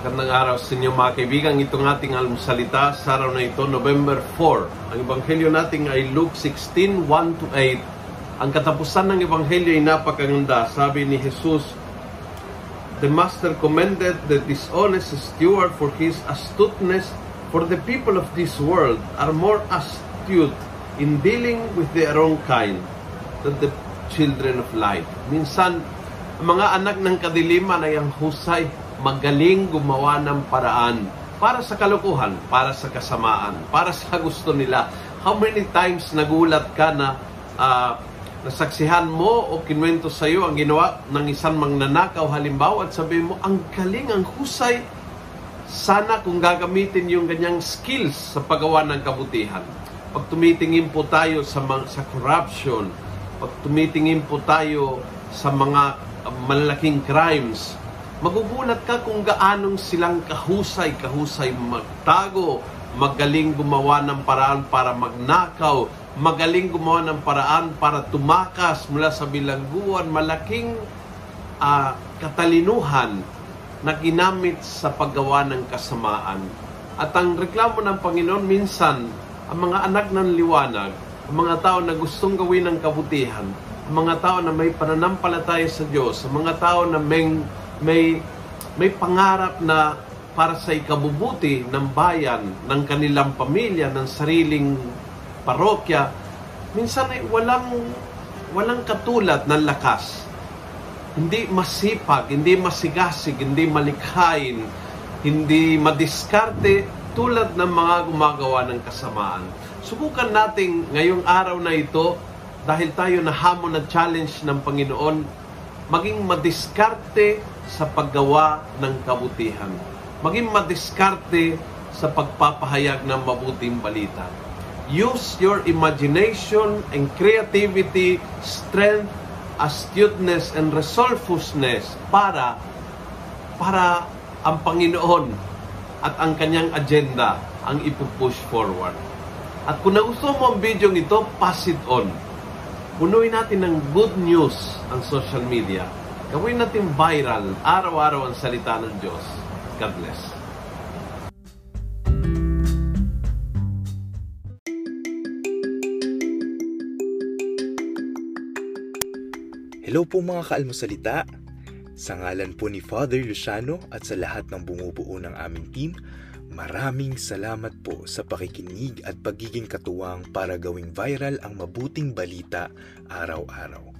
Magandang araw sa inyo mga kaibigan. Itong ating almusalita sa araw na ito, November 4. Ang ebanghelyo natin ay Luke 16, 1 to 8. Ang katapusan ng ebanghelyo ay napakaganda. Sabi ni Jesus, The master commended the dishonest steward for his astuteness, for the people of this world are more astute in dealing with their own kind than the children of light. Minsan, ang mga anak ng kadiliman ay ang husay magaling gumawa ng paraan para sa kalukuhan, para sa kasamaan, para sa gusto nila. How many times nagulat ka na uh, nasaksihan mo o kinwento sa iyo ang ginawa ng isang mangnanakaw halimbawa at sabihin mo, ang galing, ang husay. Sana kung gagamitin yung ganyang skills sa paggawa ng kabutihan. Pag tumitingin po tayo sa, sa corruption, pag tumitingin po tayo sa mga uh, malaking crimes, magugulat ka kung gaanong silang kahusay, kahusay magtago, magaling gumawa ng paraan para magnakaw, magaling gumawa ng paraan para tumakas mula sa bilangguan, malaking uh, katalinuhan na ginamit sa paggawa ng kasamaan. At ang reklamo ng Panginoon minsan, ang mga anak ng liwanag, ang mga tao na gustong gawin ng kabutihan, ang mga tao na may pananampalataya sa Diyos, ang mga tao na may may may pangarap na para sa ikabubuti ng bayan, ng kanilang pamilya, ng sariling parokya, minsan ay walang walang katulad ng lakas. Hindi masipag, hindi masigasig, hindi malikhain, hindi madiskarte tulad ng mga gumagawa ng kasamaan. Subukan nating ngayong araw na ito, dahil tayo nahamon na challenge ng Panginoon, maging madiskarte sa paggawa ng kabutihan. Maging madiskarte sa pagpapahayag ng mabuting balita. Use your imagination and creativity, strength, astuteness, and resolvefullness para para ang Panginoon at ang kanyang agenda ang ipupush forward. At kung nagustuhan mo ang video ito, pass it on. Punuin natin ng good news ang social media Gawin natin viral araw-araw ang salita ng Diyos. God bless. Hello po mga kaalmosalita. Sa ngalan po ni Father Luciano at sa lahat ng bumubuo ng aming team, maraming salamat po sa pakikinig at pagiging katuwang para gawing viral ang mabuting balita araw-araw.